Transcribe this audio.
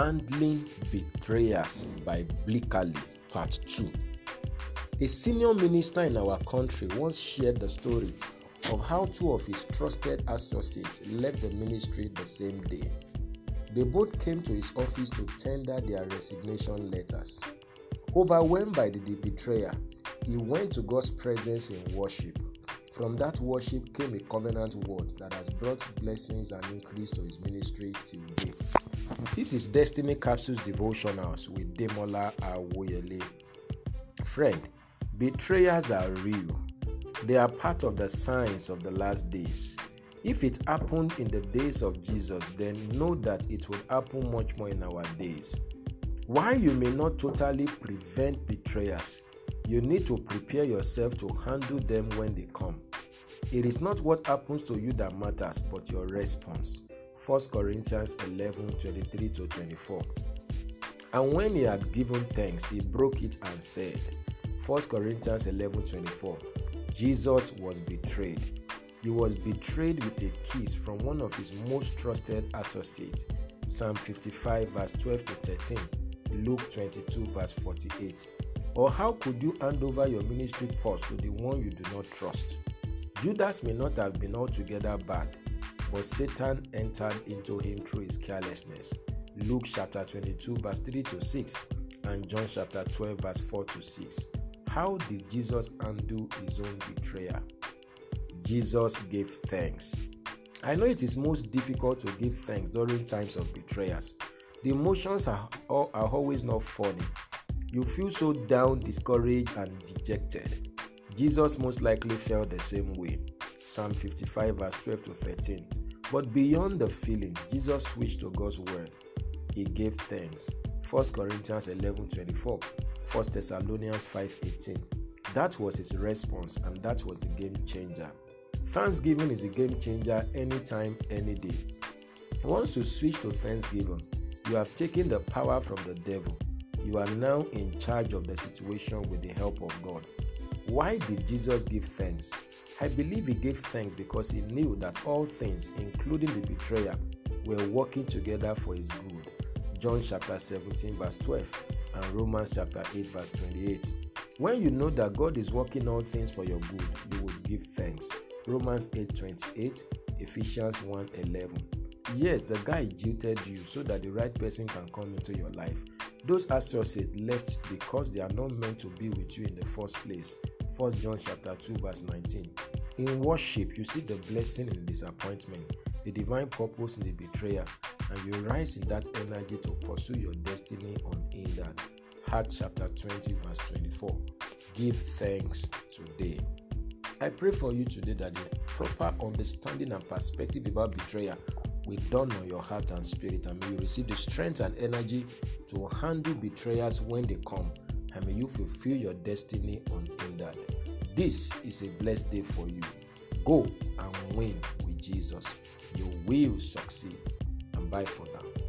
Handling Betrayers by Bleakerly, Part 2. A senior minister in our country once shared the story of how two of his trusted associates left the ministry the same day. They both came to his office to tender their resignation letters. Overwhelmed by the betrayer, he went to God's presence in worship. From that worship came a covenant word that has brought blessings and increase to his ministry till date. This is Destiny Capsules Devotionals with Demola Awoyele. Friend, betrayers are real. They are part of the signs of the last days. If it happened in the days of Jesus, then know that it will happen much more in our days. While you may not totally prevent betrayers, you need to prepare yourself to handle them when they come. It is not what happens to you that matters, but your response. 1 Corinthians 11 23 to 24. And when he had given thanks, he broke it and said, 1 Corinthians 11 24, Jesus was betrayed. He was betrayed with a kiss from one of his most trusted associates. Psalm 55, verse 12 to 13, Luke 22, verse 48. Or how could you hand over your ministry post to the one you do not trust? Judas may not have been altogether bad, but Satan entered into him through his carelessness. Luke chapter 22, verse 3 to 6, and John chapter 12, verse 4 to 6. How did Jesus undo his own betrayer? Jesus gave thanks. I know it is most difficult to give thanks during times of betrayers. The emotions are, are always not funny. You feel so down, discouraged, and dejected. Jesus most likely felt the same way. Psalm 55, verse 12 to 13. But beyond the feeling, Jesus switched to God's word. He gave thanks. 1 Corinthians 11 24, 1 Thessalonians 5 18. That was his response, and that was a game changer. Thanksgiving is a game changer anytime, any day. Once you switch to Thanksgiving, you have taken the power from the devil. You are now in charge of the situation with the help of God. Why did Jesus give thanks? I believe he gave thanks because he knew that all things, including the betrayer, were working together for his good. John chapter 17, verse 12, and Romans chapter 8, verse 28. When you know that God is working all things for your good, you will give thanks. Romans 8, 28, Ephesians 1, 11. Yes, the guy jilted you so that the right person can come into your life. Those associates left because they are not meant to be with you in the first place. 1 John chapter 2 verse 19. In worship, you see the blessing in disappointment, the divine purpose in the betrayer, and you rise in that energy to pursue your destiny unhindered. Acts chapter 20 verse 24. Give thanks today. I pray for you today that the proper understanding and perspective about betrayal will dawn on your heart and spirit, and may you receive the strength and energy to handle betrayers when they come, and may you fulfill your destiny unhindered. This is a blessed day for you. Go and win with Jesus. You will succeed. And bye for now.